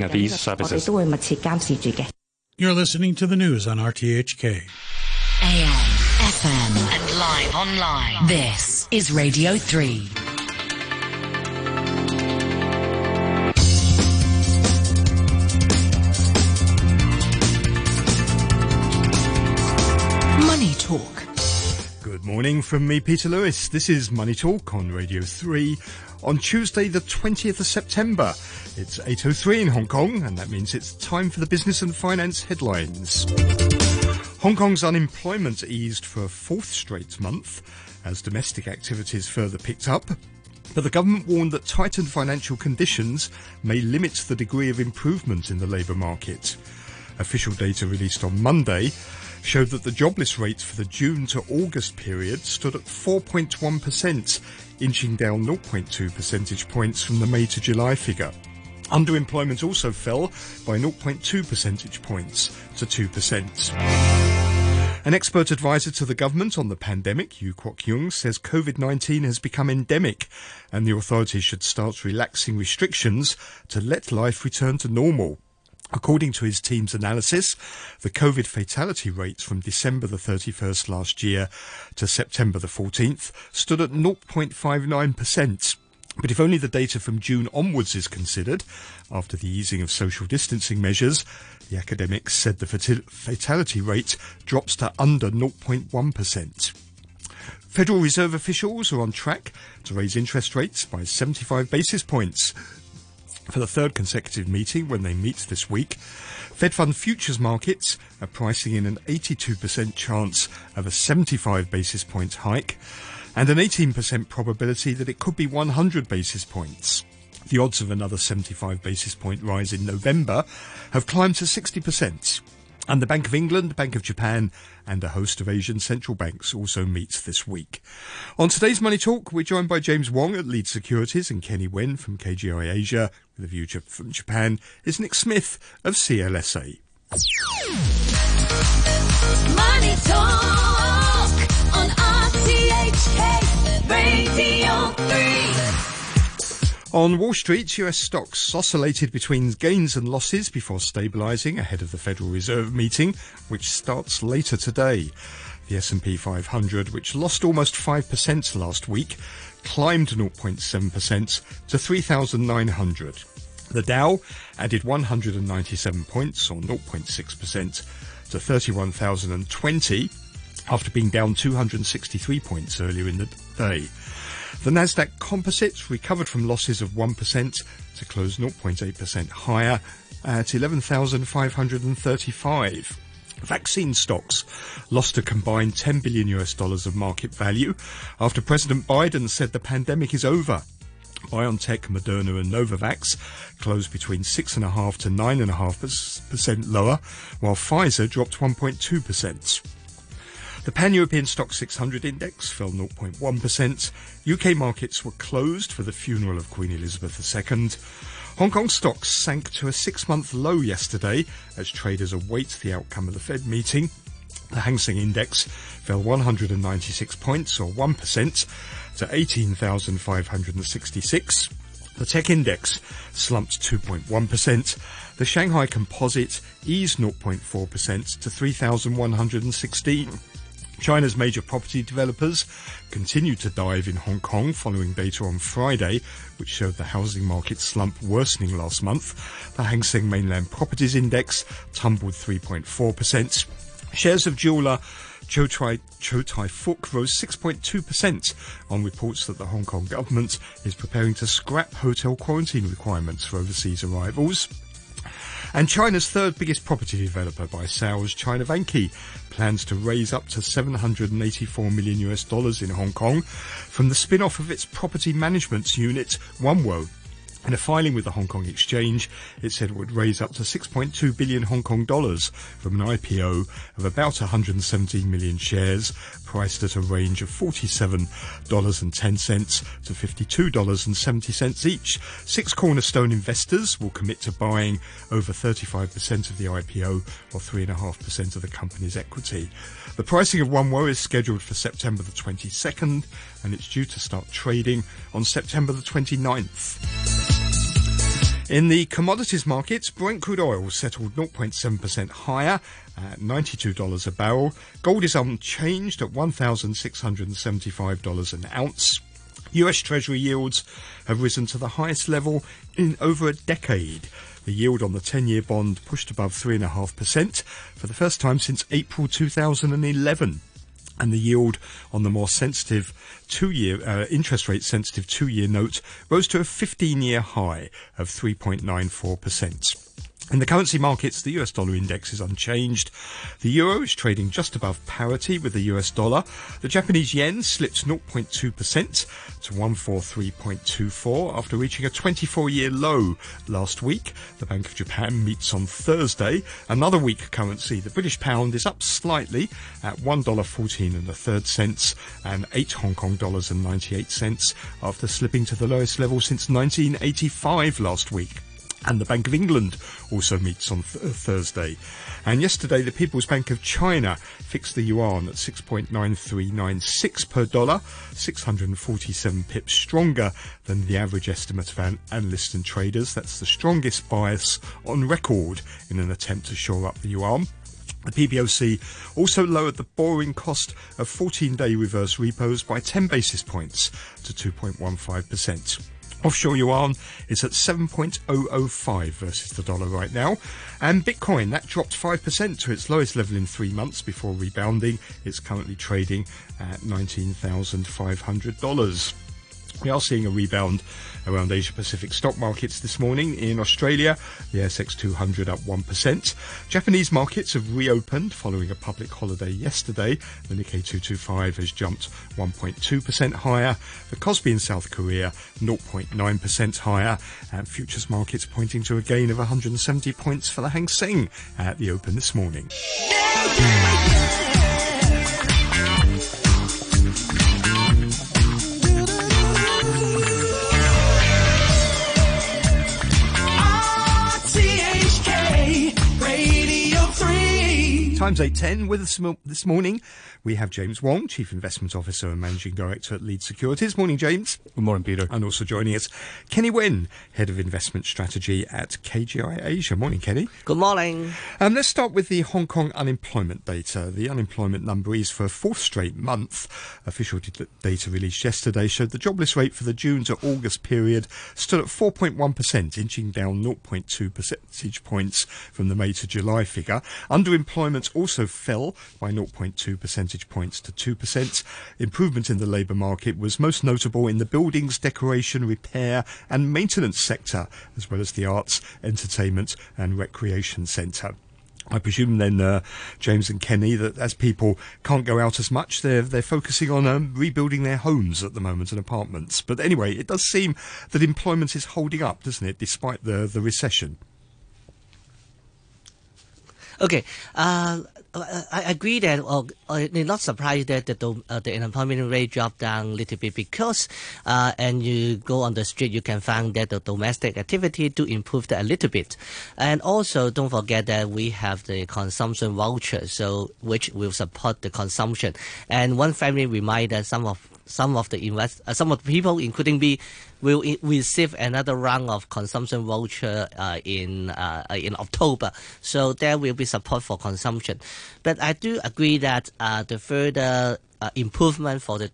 providing these services. You're listening to the news on RTHK. AM, FM, and live online. This is Radio 3. Morning from me, Peter Lewis. This is Money Talk on Radio 3 on Tuesday, the 20th of September. It's 8.03 in Hong Kong, and that means it's time for the business and finance headlines. Hong Kong's unemployment eased for a fourth straight month as domestic activities further picked up. But the government warned that tightened financial conditions may limit the degree of improvement in the labour market. Official data released on Monday showed that the jobless rate for the June to August period stood at 4.1%, inching down 0.2 percentage points from the May to July figure. Underemployment also fell by 0.2 percentage points to 2%. An expert advisor to the government on the pandemic, Yuen Kwok Yung, says COVID-19 has become endemic and the authorities should start relaxing restrictions to let life return to normal. According to his team's analysis, the COVID fatality rate from December the 31st last year to September the 14th stood at 0.59%. But if only the data from June onwards is considered, after the easing of social distancing measures, the academics said the fatality rate drops to under 0.1%. Federal Reserve officials are on track to raise interest rates by 75 basis points for the third consecutive meeting when they meet this week. Fed Fund futures markets are pricing in an 82% chance of a 75 basis point hike and an 18% probability that it could be 100 basis points. The odds of another 75 basis point rise in November have climbed to 60%. And the Bank of England, Bank of Japan, and a host of Asian central banks also meet this week. On today's Money Talk, we're joined by James Wong at Lead Securities and Kenny Wen from KGI Asia. With a view from Japan is Nick Smith of CLSA. Money Talk on RTHK Radio 3. On Wall Street, US stocks oscillated between gains and losses before stabilizing ahead of the Federal Reserve meeting, which starts later today. The S&P 500, which lost almost 5% last week, climbed 0.7% to 3,900. The Dow added 197 points, or 0.6%, to 31,020 after being down 263 points earlier in the day. The Nasdaq Composite recovered from losses of 1% to close 0.8% higher at 11,535. Vaccine stocks lost a combined 10 billion US dollars of market value after President Biden said the pandemic is over. BioNTech, Moderna and Novavax closed between 6.5 to 9.5% lower, while Pfizer dropped 1.2%. The Pan-European Stoxx 600 index fell 0.1%. UK markets were closed for the funeral of Queen Elizabeth II. Hong Kong stocks sank to a six-month low yesterday as traders await the outcome of the Fed meeting. The Hang Seng Index fell 196 points or 1% to 18,566. The Tech Index slumped 2.1%. The Shanghai Composite eased 0.4% to 3,116. China's major property developers continued to dive in Hong Kong following data on Friday, which showed the housing market slump worsening last month. The Hang Seng Mainland Properties Index tumbled 3.4%. Shares of jeweller Chow Tai, Chow Tai Fook rose 6.2% on reports that the Hong Kong government is preparing to scrap hotel quarantine requirements for overseas arrivals. And China's third biggest property developer by sales, China Vanke, plans to raise up to 784 million US dollars in Hong Kong from the spin-off of its property management unit, Onewo. In a filing with the Hong Kong Exchange, it said it would raise up to 6.2 billion Hong Kong dollars from an IPO of about 117 million shares, priced at a range of $47.10 to $52.70 each. Six cornerstone investors will commit to buying over 35% of the IPO or 3.5% of the company's equity. The pricing of Onewo is scheduled for September the 22nd and it's due to start trading on September the 29th. In the commodities markets, Brent crude oil settled 0.7% higher at $92 a barrel. Gold is unchanged at $1,675 an ounce. US Treasury yields have risen to the highest level in over a decade. The yield on the 10 year bond pushed above 3.5% for the first time since April 2011 and the yield on the more sensitive two-year uh, interest rate sensitive two-year note rose to a 15-year high of 3.94%. In the currency markets, the US dollar index is unchanged. The euro is trading just above parity with the US dollar. The Japanese yen slipped 0.2% to 143.24 after reaching a 24 year low last week. The Bank of Japan meets on Thursday. Another weak currency, the British pound, is up slightly at $1.14 and a third cents and 8 Hong Kong dollars and 98 cents after slipping to the lowest level since 1985 last week and the Bank of England also meets on th- Thursday. And yesterday, the People's Bank of China fixed the yuan at 6.9396 per dollar, 647 pips stronger than the average estimate of an- analysts and traders. That's the strongest bias on record in an attempt to shore up the yuan. The PBOC also lowered the borrowing cost of 14 day reverse repos by 10 basis points to 2.15%. Offshore yuan is at 7.005 versus the dollar right now. And Bitcoin, that dropped 5% to its lowest level in three months before rebounding. It's currently trading at $19,500. We are seeing a rebound around Asia Pacific stock markets this morning. In Australia, the ASX 200 up 1%. Japanese markets have reopened following a public holiday yesterday. The Nikkei 225 has jumped 1.2% higher. The Kospi in South Korea 0.9% higher. And futures markets pointing to a gain of 170 points for the Hang Seng at the open this morning. Times 8.10 with us this morning. We have James Wong, Chief Investment Officer and Managing Director at Lead Securities. Morning, James. Good morning, Peter. And also joining us, Kenny Wen, Head of Investment Strategy at KGI Asia. Morning, Kenny. Good morning. Um, let's start with the Hong Kong unemployment data. The unemployment number is for a fourth straight month. Official data released yesterday showed the jobless rate for the June to August period stood at 4.1%, inching down 0.2 percentage points from the May to July figure. Underemployment also fell by 0.2 percentage points to 2%. Improvement in the labour market was most notable in the buildings, decoration, repair and maintenance sector, as well as the arts, entertainment and recreation centre. I presume then, uh, James and Kenny, that as people can't go out as much, they're they're focusing on um, rebuilding their homes at the moment and apartments. But anyway, it does seem that employment is holding up, doesn't it, despite the the recession? Okay. Uh, I agree that uh, I'm not surprised that the, uh, the unemployment rate dropped down a little bit because, uh, and you go on the street, you can find that the domestic activity do improve a little bit. And also, don't forget that we have the consumption voucher, so which will support the consumption. And one family remind that some of some of the invest, uh, some of the people, including me, will receive another round of consumption voucher uh, in uh, in October. So there will be support for consumption. But I do agree that uh, the further uh, improvement for the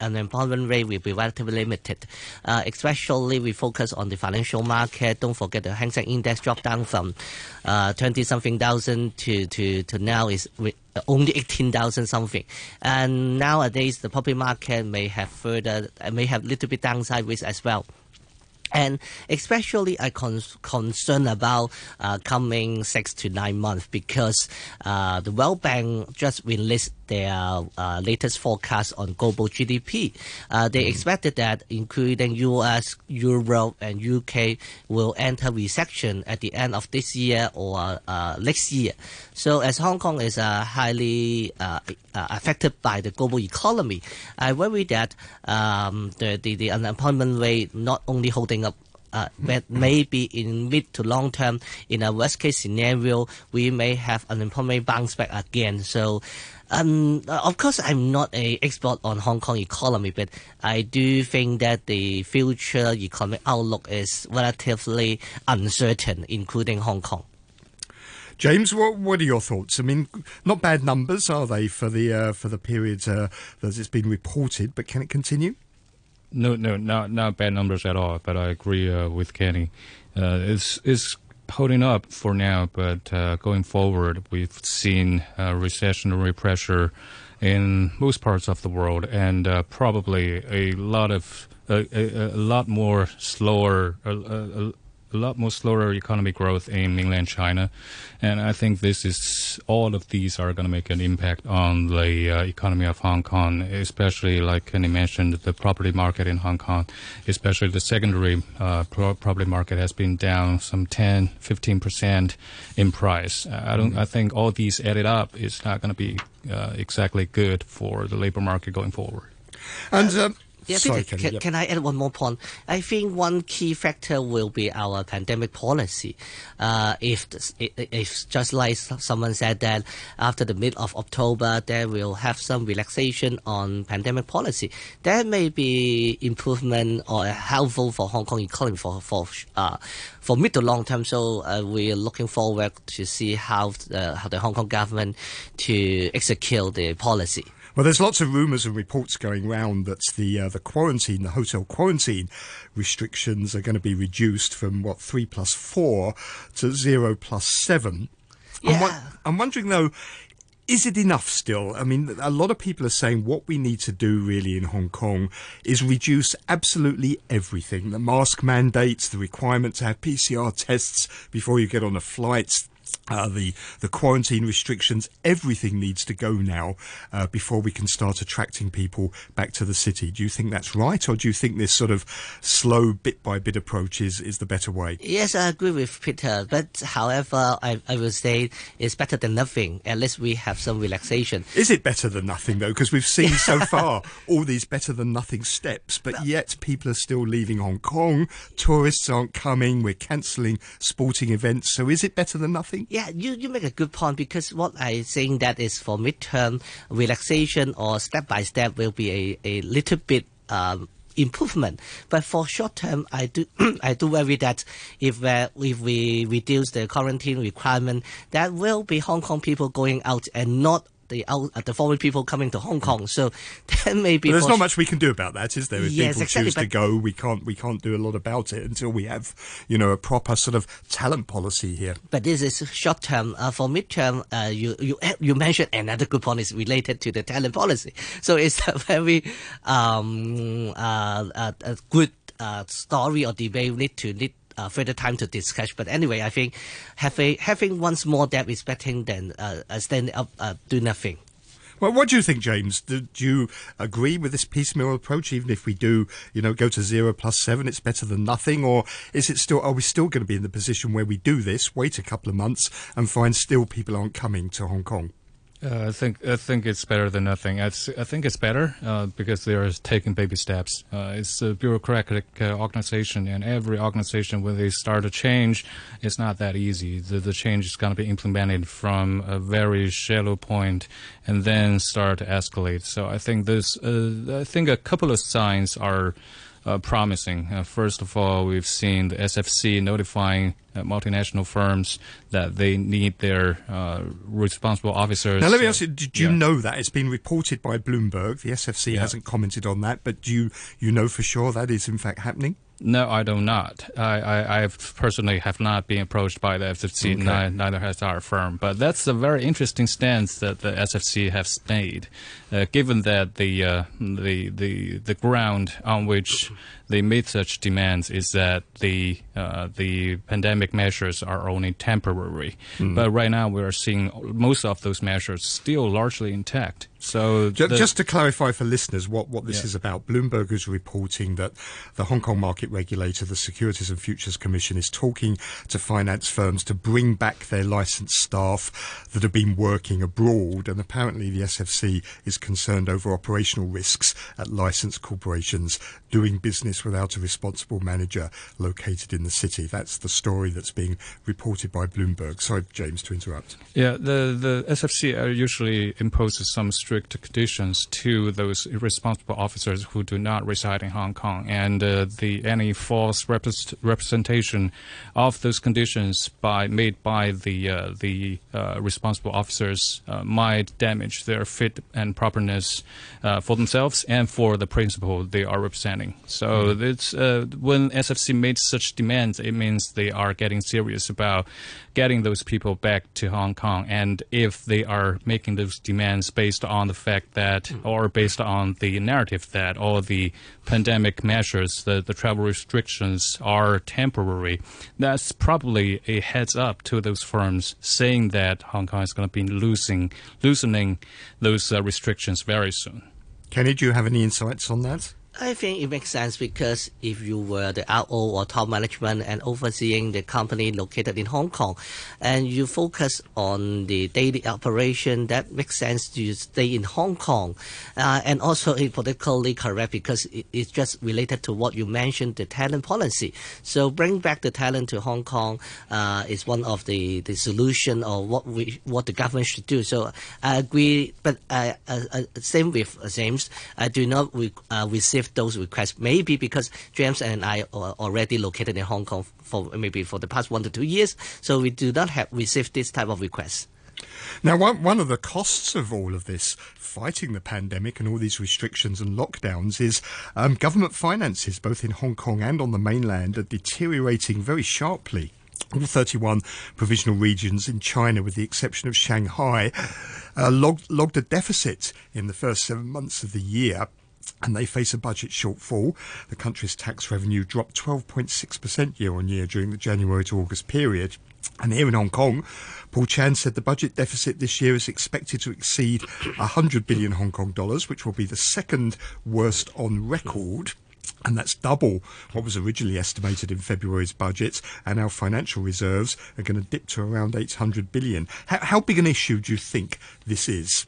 unemployment rate will be relatively limited. Uh, especially we focus on the financial market. Don't forget the Hang Seng Index dropped down from uh, 20 something thousand to, to, to now is only 18,000 something. And nowadays the property market may have further, uh, may have little bit downside risk as. Well. And especially I con- concerned about uh, coming six to nine months because uh, the World Bank just released their uh, latest forecast on global GDP. Uh, they expected that including US, Europe, and UK will enter recession at the end of this year or uh, next year. So as Hong Kong is uh, highly uh, uh, affected by the global economy, I worry that um, the, the, the unemployment rate not only holding up uh, but maybe in mid to long term, in a worst case scenario, we may have unemployment bounce back again. So Um, of course, I'm not an expert on Hong Kong economy, but I do think that the future economic outlook is relatively uncertain, including Hong Kong. James, what what are your thoughts? I mean, not bad numbers, are they, for the uh, for the period uh, that it's been reported? But can it continue? No, no, not not bad numbers at all. But I agree uh, with Kenny. Uh, it's it's holding up for now, but uh, going forward, we've seen uh, recessionary pressure in most parts of the world, and probably a lot of a, a, lot more slower lot more slower economic growth in mainland China, and I think this is all of these are going to make an impact on the uh, economy of Hong Kong, especially like Kenny mentioned, the property market in Hong Kong, especially the secondary uh, pro- property market has been down some 10, 15 percent in price. I don't. I think all these added up is not going to be uh, exactly good for the labor market going forward. And um, yeah, Sorry, can, can, yep. can, I add one more point? I think one key factor will be our pandemic policy. Uh, if, if just like someone said that after the mid of October, there will have some relaxation on pandemic policy, that may be improvement or helpful for Hong Kong economy for for uh, for mid to long term. So uh, we are looking forward to see how the, how the Hong Kong government to execute the policy. Well, there's lots of rumours and reports going around that the uh, the quarantine, the hotel quarantine restrictions are going to be reduced from what three plus four to zero plus seven. Yeah. I'm, I'm wondering though, is it enough still? I mean, a lot of people are saying what we need to do really in Hong Kong is reduce absolutely everything the mask mandates, the requirement to have PCR tests before you get on a flight, uh, the the quarantine restrictions, everything needs to go now uh, before we can start attracting people back to the city. Do you think that's right, or do you think this sort of slow bit by bit approach is, is the better way? Yes, I agree with Peter. But however, I, I will say it's better than nothing. At least we have some relaxation. Is it better than nothing though? Because we've seen so far all these better than nothing steps, but yet people are still leaving Hong Kong. Tourists aren't coming. We're cancelling sporting events. So is it better than nothing? Yeah, you, you make a good point because what I think that is for midterm relaxation or step by step will be a, a little bit um, improvement. But for short term, I do I do worry that if uh, if we reduce the quarantine requirement, that will be Hong Kong people going out and not the uh, the foreign people coming to Hong Kong. So there may be. But there's not much we can do about that, is there? If yes, people exactly, choose to go, we can't we can't do a lot about it until we have, you know, a proper sort of talent policy here. But this is short term. Uh, for midterm, uh, you you you mentioned another good point is related to the talent policy. So it's a very um, uh, uh a good uh, story or debate. We need to need uh, further time to discuss. But anyway, I think having having small step is better than uh, standing up uh, do nothing. Well, what do you think, James? Do, do, you agree with this piecemeal approach? Even if we do, you know, go to zero plus seven, it's better than nothing, or is it still? Are we still going to be in the position where we do this, wait a couple of months, and find still people aren't coming to Hong Kong? Uh, I think I think it's better than nothing. It's, I think it's better uh, because they are taking baby steps. Uh, it's a bureaucratic uh, organization, and every organization, when they start a change, it's not that easy. The, the change is going to be implemented from a very shallow point, and then start to escalate. So I think this. Uh, I think a couple of signs are uh, promising. Uh, first of all, we've seen the SFC notifying uh, multinational firms that they need their uh, responsible officers. Now, let me ask you: Did you yeah. know that it's been reported by Bloomberg? The SFC yeah. hasn't commented on that, but do you you know for sure that is in fact happening? No, I do not. I, I, I personally have not been approached by the SFC. Okay. Neither, neither has our firm. But that's a very interesting stance that the SFC has made, uh, given that the uh, the the the ground on which they made such demands is that the uh, the pandemic measures are only temporary. Mm. But right now, we are seeing most of those measures still largely intact. So just, the, just to clarify for listeners what, what this yeah. is about, Bloomberg is reporting that the Hong Kong market regulator, the Securities and Futures Commission, is talking to finance firms to bring back their licensed staff that have been working abroad. And apparently, the SFC is concerned over operational risks at licensed corporations doing business business without a responsible manager located in the city. That's the story that's being reported by Bloomberg. Sorry, James, to interrupt. Yeah, the, the SFC usually imposes some strict conditions to those responsible officers who do not reside in Hong Kong, and uh, the any false representation of those conditions by made by the uh, the uh, responsible officers uh, might damage their fit and properness uh, for themselves and for the principle they are representing. So mm. it's when SFC made such demands, it means they are getting serious about getting those people back to Hong Kong. And if they are making those demands based on the fact that, or based on the narrative that all the pandemic measures, the, the travel restrictions are temporary, that's probably a heads up to those firms saying that Hong Kong is going to be losing, loosening those uh, restrictions very soon. Kenny, do you have any insights on that? I think it makes sense because if you were the RO or top management and overseeing the company located in Hong Kong, and you focus on the daily operation, that makes sense to stay in Hong Kong. Uh, and also it's politically correct because it, it's just related to what you mentioned, the talent policy. So bring back the talent to Hong Kong uh, is one of the, the solution or what we what the government should do. So I agree, but same with James. I do not re- uh, receive those requests. Maybe because James and I are already located in Hong Kong for maybe for the past one to two years, so we do not have received this type of requests. Now, one, one of the costs of all of this, fighting the pandemic and all these restrictions and lockdowns, is um, government finances, both in Hong Kong and on the mainland, are deteriorating very sharply. All 31 provisional regions in China, with the exception of Shanghai, uh, logged, logged a deficit in the first seven months of the year and they face a budget shortfall. The country's tax revenue dropped 12.6% year on year during the January to August period. And here in Hong Kong, Paul Chan said the budget deficit this year is expected to exceed 100 billion Hong Kong dollars, which will be the second worst on record. And that's double what was originally estimated in February's budget. And our financial reserves are going to dip to around 800 billion. How, how big an issue do you think this is?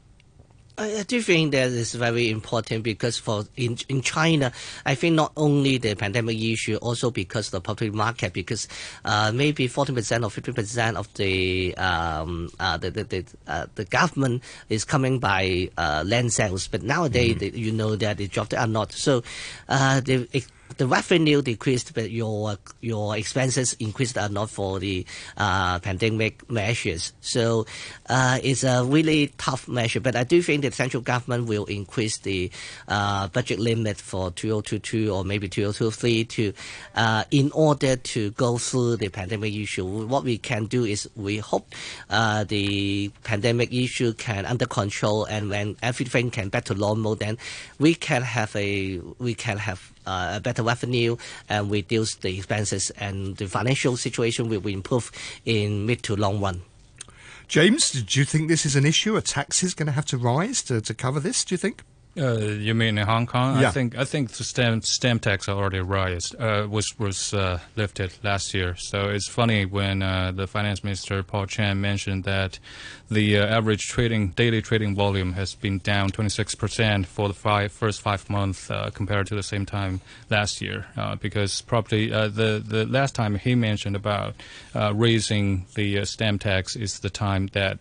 I do think that is very important because for in in China, I think not only the pandemic issue, also because the property market, because uh, maybe forty percent or fifty percent of the um, uh, the the the, uh, the, government is coming by uh, land sales, but nowadays mm-hmm. you know that the jobs are not so. Uh, the the revenue decreased, but your your expenses increased a lot for the uh, pandemic measures. So uh, it's a really tough measure. But I do think the central government will increase the uh, budget limit for 2022 or maybe 2023 to uh, in order to go through the pandemic issue. What we can do is we hope uh, the pandemic issue can under control, and when everything can back to normal, then we can have a we can have uh, a better revenue and reduce the expenses, and the financial situation will improve in mid to long run. James, do you think this is an issue? Are taxes going to have to rise to, to cover this, do you think? Uh, you mean in Hong Kong? Yeah. I think I think the stamp stamp tax already raised uh, was was uh, lifted last year. So it's funny when uh, the finance minister Paul Chan mentioned that the uh, average trading daily trading volume has been down 26 percent for the five, first five months uh, compared to the same time last year. because probably the the last time he mentioned about raising the stamp tax is the time that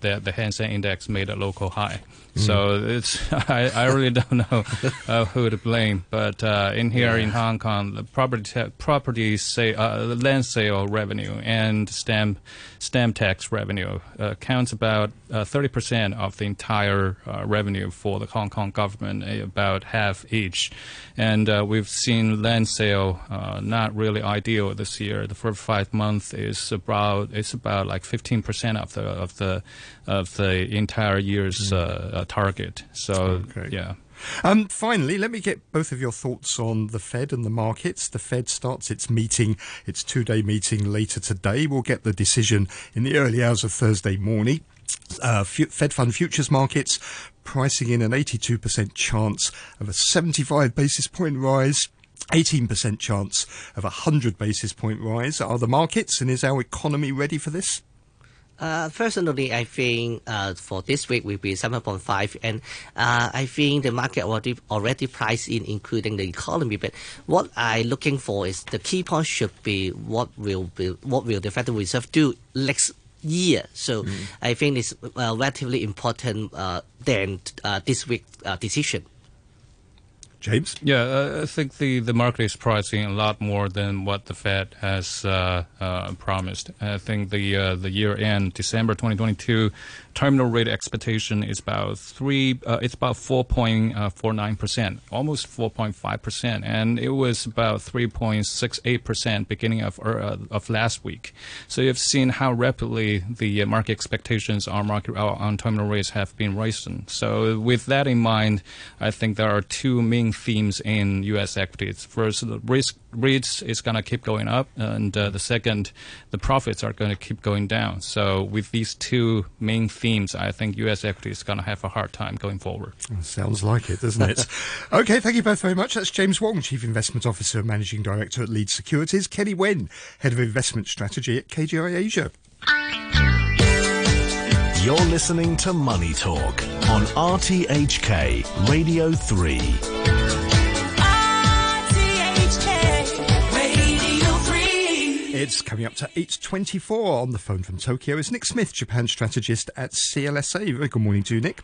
that the Hang Seng Index made a local high. So it's I, I really don't know uh, who to blame. But uh, in here yeah. in Hong Kong, the property property say uh, land sale revenue and stamp stamp tax revenue uh, counts about uh, thirty percent of the entire uh, revenue for the Hong Kong government, about half each. And we've seen land sale not really ideal this year. The first five months is about it's about like fifteen percent of the of the of the entire year's mm. target. So okay. yeah. Um, finally, let me get both of your thoughts on the Fed and the markets. The Fed starts its meeting, its two day meeting later today. We'll get the decision in the early hours of Thursday morning. Uh, Fed fund futures markets pricing in an 82% chance of a 75 basis point rise. 18% chance of a 100 basis point rise. Are the markets and is our economy ready for this? Uh, personally, I think uh, for this week will be 7.5, and uh, I think the market already already priced in, including the economy. But what I'm looking for is the key point should be what will be what will the Federal Reserve do next year. So Mm. I think it's uh, relatively important uh, than uh, this week uh, decision. James? Yeah, uh, I think the, the market is pricing a lot more than what the Fed has uh, uh, promised. I think the uh, the year end December 2022 terminal rate expectation is about three. Uh, it's about 4.49 percent, almost 4.5 percent, and it was about 3.68 percent beginning of uh, of last week. So you've seen how rapidly the market expectations on market on terminal rates have been rising. So with that in mind, I think there are two main themes in U.S. equities. First, the risk rates is going to keep going up, and uh, the second, the profits are going to keep going down. So with these two main themes, I think U.S. equity is going to have a hard time going forward. Sounds like it, doesn't it? okay, thank you both very much. That's James Wong, Chief Investment Officer and Managing Director at Lead Securities. Kenny Wen, Head of Investment Strategy at KGI Asia. You're listening to Money Talk on RTHK Radio 3. It's coming up to 8.24 on the phone from Tokyo. It's Nick Smith, Japan strategist at CLSA. Very good morning to you, Nick.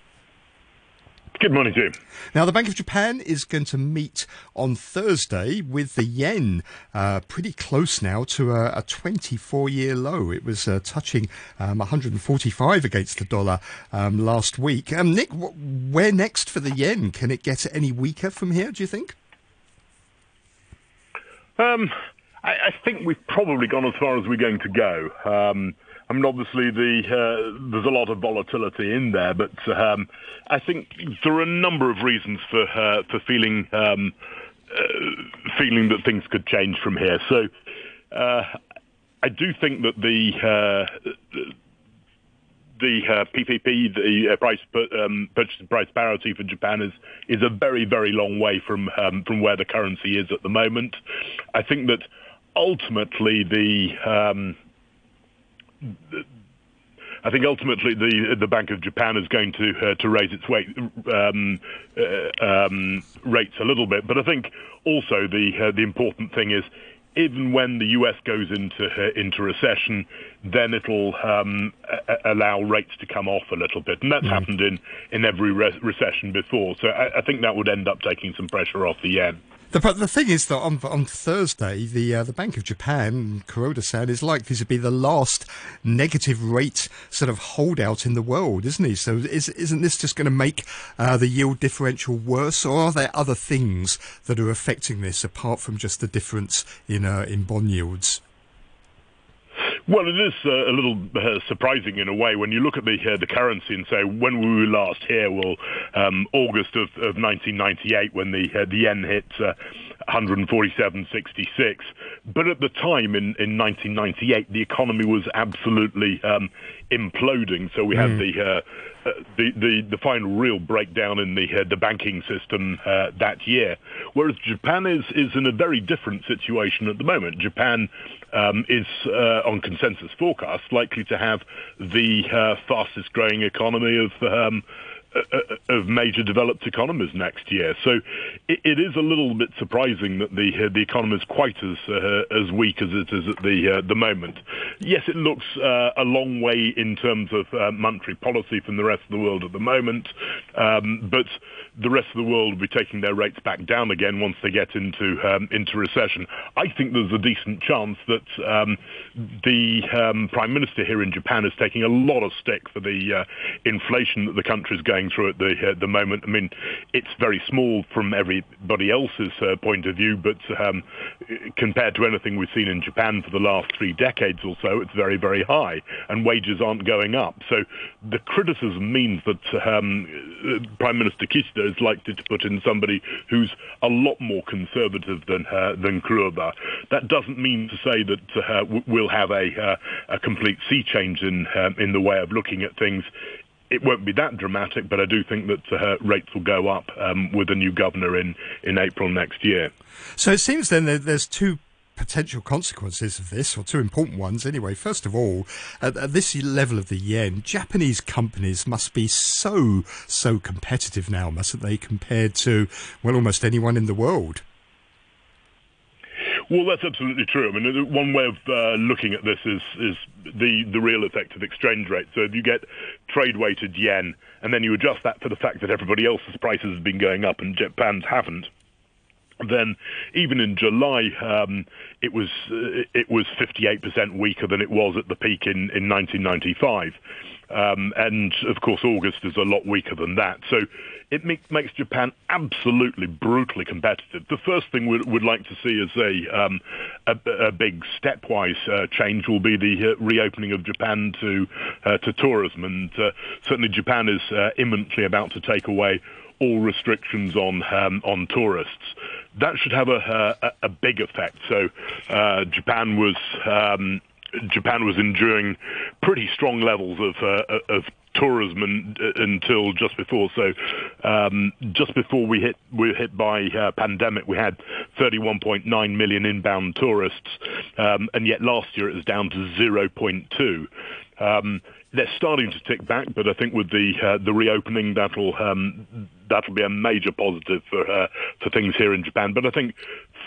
Good morning to you. Now, the Bank of Japan is going to meet on Thursday with the yen uh, pretty close now to a, a 24 year low. It was uh, touching um, 145 against the dollar um, last week. Um, Nick, wh- where next for the yen? Can it get any weaker from here, do you think? Um, I, I think we've probably gone as far as we're going to go. Um, I mean, obviously, the uh, there's a lot of volatility in there, but um, I think there are a number of reasons for uh, for feeling um, uh, feeling that things could change from here. So, uh, I do think that the uh, the PPP, the uh, price um, purchase price parity for Japan is is a very very long way from um, from where the currency is at the moment. I think that ultimately the um, I think ultimately the the Bank of Japan is going to uh, to raise its weight, um, uh, um, rates a little bit, but I think also the uh, the important thing is even when the US goes into uh, into recession, then it'll um, a- allow rates to come off a little bit, and that's happened in in every re- recession before. So I, I think that would end up taking some pressure off the yen. The, but the thing is that on, on Thursday, the uh, the Bank of Japan, Kuroda-san, is likely to be the last negative rate sort of holdout in the world, isn't he? So is, isn't this just going to make uh, the yield differential worse, or are there other things that are affecting this apart from just the difference in uh, in bond yields? Well, it is uh, a little uh, surprising in a way when you look at the uh, the currency and say when were we last here, well, um, August of, of 1998 when the uh, the yen hit uh, 147.66. But at the time in, in 1998, the economy was absolutely um, imploding. So we had the, uh, uh, the the the final real breakdown in the uh, the banking system uh, that year. Whereas Japan is is in a very different situation at the moment. Japan um, is uh, on consensus forecasts likely to have the uh, fastest growing economy of um, of major developed economies next year. So it, it is a little bit surprising that the uh, the economy is quite as uh, as weak as it is at the uh, the moment. Yes, it looks uh, a long way in terms of uh, monetary policy from the rest of the world at the moment, um, but the rest of the world will be taking their rates back down again once they get into um, into recession. I think there's a decent chance that um, the um, prime minister here in Japan is taking a lot of stick for the uh, inflation that the country is going through at the the moment. I mean, it's very small from everybody else's uh, point of view, but um, compared to anything we've seen in Japan for the last three decades or so, it's very very high, and wages aren't going up. So the criticism means that um, Prime Minister Kishida is likely to put in somebody who's a lot more conservative than uh, than Kuroda. That doesn't mean to say that uh, we'll have a uh, a complete sea change in um, in the way of looking at things. It won't be that dramatic, but I do think that uh, rates will go up um, with a new governor in, in April next year. So it seems then that there's two potential consequences of this, or two important ones anyway. First of all, at, at this level of the yen, Japanese companies must be so, so competitive now, mustn't they, compared to, well, almost anyone in the world? Well, that's absolutely true. I mean, one way of uh, looking at this is is the the real effect of exchange rate. So if you get trade weighted yen, and then you adjust that for the fact that everybody else's prices have been going up and Japan's haven't, then even in July, um, it was uh, it was 58% weaker than it was at the peak in, in 1995. Um, and of course, August is a lot weaker than that. So it make, makes Japan absolutely brutally competitive. The first thing we would like to see is a, um, a, a, big stepwise uh, change will be the uh, reopening of Japan to uh, to tourism, and uh, certainly Japan is uh, imminently about to take away all restrictions on um, on tourists. That should have a, a, a big effect. So uh, Japan was. Um, Japan was enduring pretty strong levels of uh, of tourism and, uh, until just before. So um, just before we hit we were hit by uh, pandemic, we had 31.9 million inbound tourists, um, and yet last year it was down to 0.2. Um, they're starting to tick back, but I think with the uh, the reopening, that'll um, that'll be a major positive for uh, for things here in Japan. But I think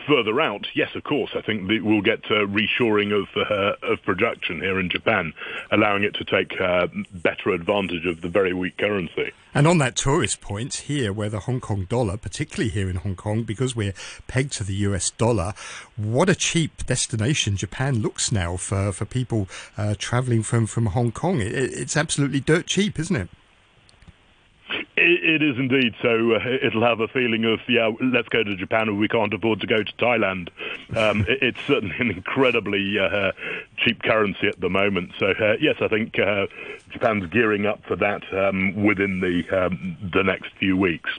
further out, yes, of course, I think we'll get uh, reshoring of, uh, of production here in Japan, allowing it to take uh, better advantage of the very weak currency. And on that tourist point here, where the Hong Kong dollar, particularly here in Hong Kong, because we're pegged to the US dollar, what a cheap destination Japan looks now for, for people uh, travelling from, from Hong Kong. It, it's absolutely dirt cheap, isn't it? It, it is indeed. So uh, it'll have a feeling of, yeah, let's go to Japan and we can't afford to go to Thailand. Um, it, it's certainly an incredibly uh, cheap currency at the moment. So, uh, yes, I think uh, Japan's gearing up for that um, within the, um, the next few weeks.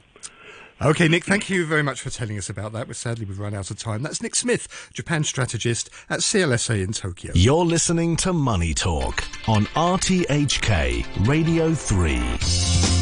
Okay, Nick, thank you very much for telling us about that. But sadly, we've run out of time. That's Nick Smith, Japan strategist at CLSA in Tokyo. You're listening to Money Talk on RTHK Radio 3.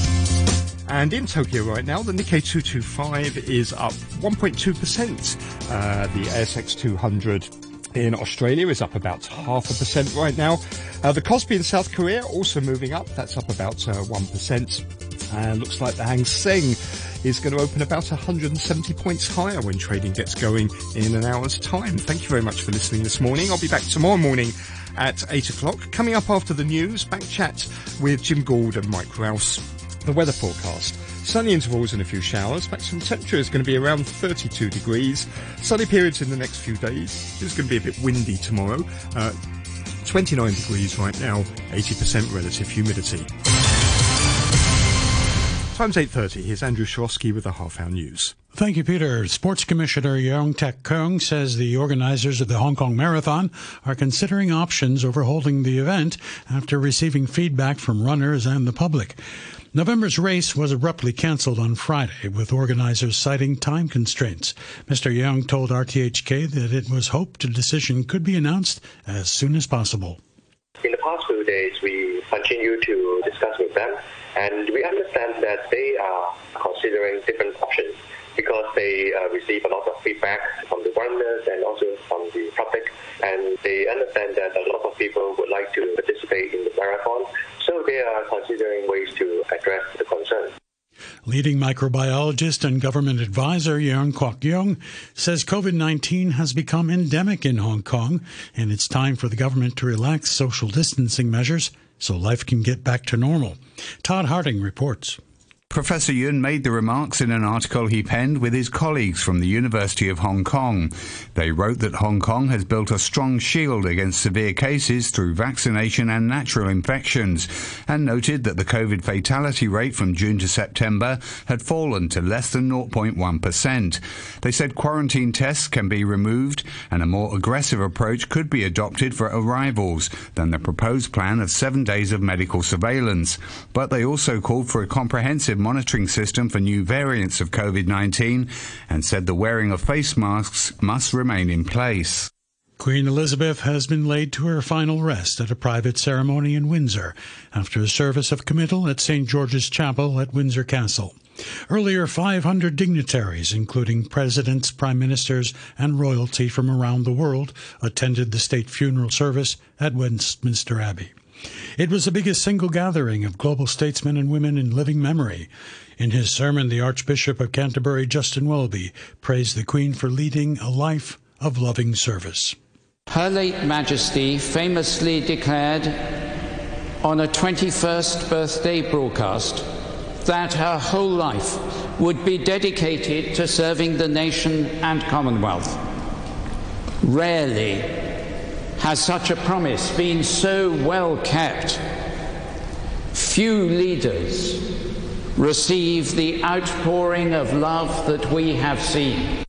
And in Tokyo right now, the Nikkei 225 is up 1.2%. Uh, the ASX 200 in Australia is up about half a percent right now. Uh, the Kospi in South Korea also moving up. That's up about uh, 1%. And looks like the Hang Seng is going to open about 170 points higher when trading gets going in an hour's time. Thank you very much for listening this morning. I'll be back tomorrow morning at 8 o'clock. Coming up after the news, back chat with Jim Gould and Mike Rouse. The weather forecast. Sunny intervals and a few showers. Maximum temperature is going to be around 32 degrees. Sunny periods in the next few days. It's going to be a bit windy tomorrow. Uh, 29 degrees right now, 80% relative humidity. Times 8.30. Here's Andrew Shorosky with the Half Hour News. Thank you, Peter. Sports Commissioner Yeung Tak Keung says the organizers of the Hong Kong Marathon are considering options over holding the event after receiving feedback from runners and the public. November's race was abruptly cancelled on Friday, with organizers citing time constraints. Mr. Yeung told RTHK that it was hoped a decision could be announced as soon as possible. In the past few days, we continue to discuss with them, and we understand that they are considering different options because they uh, receive a lot of feedback from the runners and also from the public, and they understand that a lot of people would like to participate in the marathon, so they are considering ways to address the concern. Leading microbiologist and government advisor Yuen Kwok Yung says COVID 19 has become endemic in Hong Kong, and it's time for the government to relax social distancing measures so life can get back to normal. Todd Harding reports. Professor Yuen made the remarks in an article he penned with his colleagues from the University of Hong Kong. They wrote that Hong Kong has built a strong shield against severe cases through vaccination and natural infections, and noted that the COVID fatality rate from June to September had fallen to less than 0.1%. They said quarantine tests can be removed and a more aggressive approach could be adopted for arrivals than the proposed plan of seven days of medical surveillance. But they also called for a comprehensive monitoring system for new variants of COVID 19 and said the wearing of face masks must remain in place. Queen Elizabeth has been laid to her final rest at a private ceremony in Windsor after a service of committal at St. George's Chapel at Windsor Castle. Earlier, 500 dignitaries, including presidents, prime ministers, and royalty from around the world, attended the state funeral service at Westminster Abbey. It was the biggest single gathering of global statesmen and women in living memory. In his sermon, the Archbishop of Canterbury, Justin Welby, praised the Queen for leading a life of loving service. Her late Majesty famously declared on a 21st birthday broadcast that her whole life would be dedicated to serving the nation and Commonwealth. Rarely has such a promise been so well kept. Few leaders receive the outpouring of love that we have seen.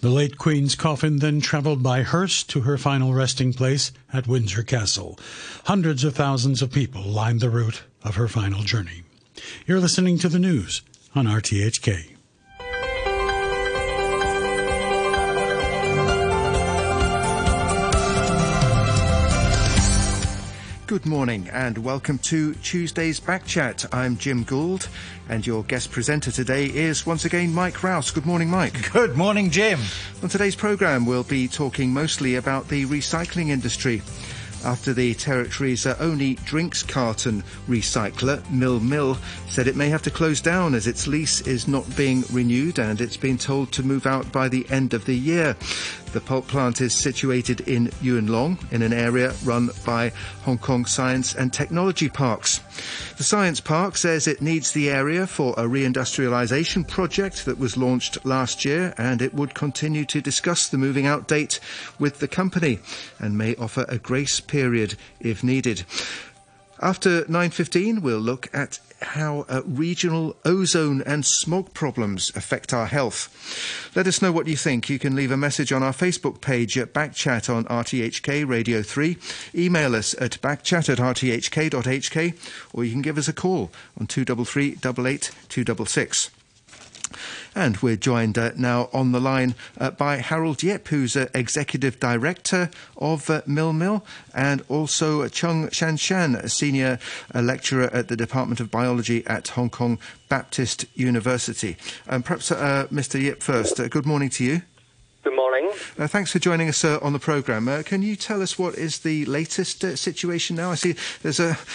The late Queen's coffin then travelled by hearse to her final resting place at Windsor Castle. Hundreds of thousands of people lined the route of her final journey. You're listening to the news on RTHK. Good morning and welcome to Tuesday's Backchat. I'm Jim Gould and your guest presenter today is once again Mike Rowse. Good morning, Mike. Good morning, Jim. On today's programme, we'll be talking mostly about the recycling industry. After the territory's only drinks carton recycler, Mil Mill, said it may have to close down as its lease is not being renewed and it's been told to move out by the end of the year. The pulp plant is situated in Yuen Long, in an area run by Hong Kong Science and Technology Parks. The Science Park says it needs the area for a reindustrialisation project that was launched last year, and it would continue to discuss the moving out date with the company and may offer a grace period if needed. After 9.15, we'll look at how uh, regional ozone and smog problems affect our health. Let us know what you think. You can leave a message on our Facebook page at Backchat on RTHK Radio 3. Email us at backchat at rthk.hk or you can give us a call on 233 88 266. And we're joined uh, now on the line uh, by Harold Yip, who's uh, Executive Director of uh, Mil Mill, and also Chung Shan Shan, a Senior uh, Lecturer at the Department of Biology at Hong Kong Baptist University. Um, perhaps uh, Mr. Yip first. good morning to you. Good morning. Uh, thanks for joining us uh, on the programme. Uh, can you tell us what is the latest uh, situation now? I see there's a,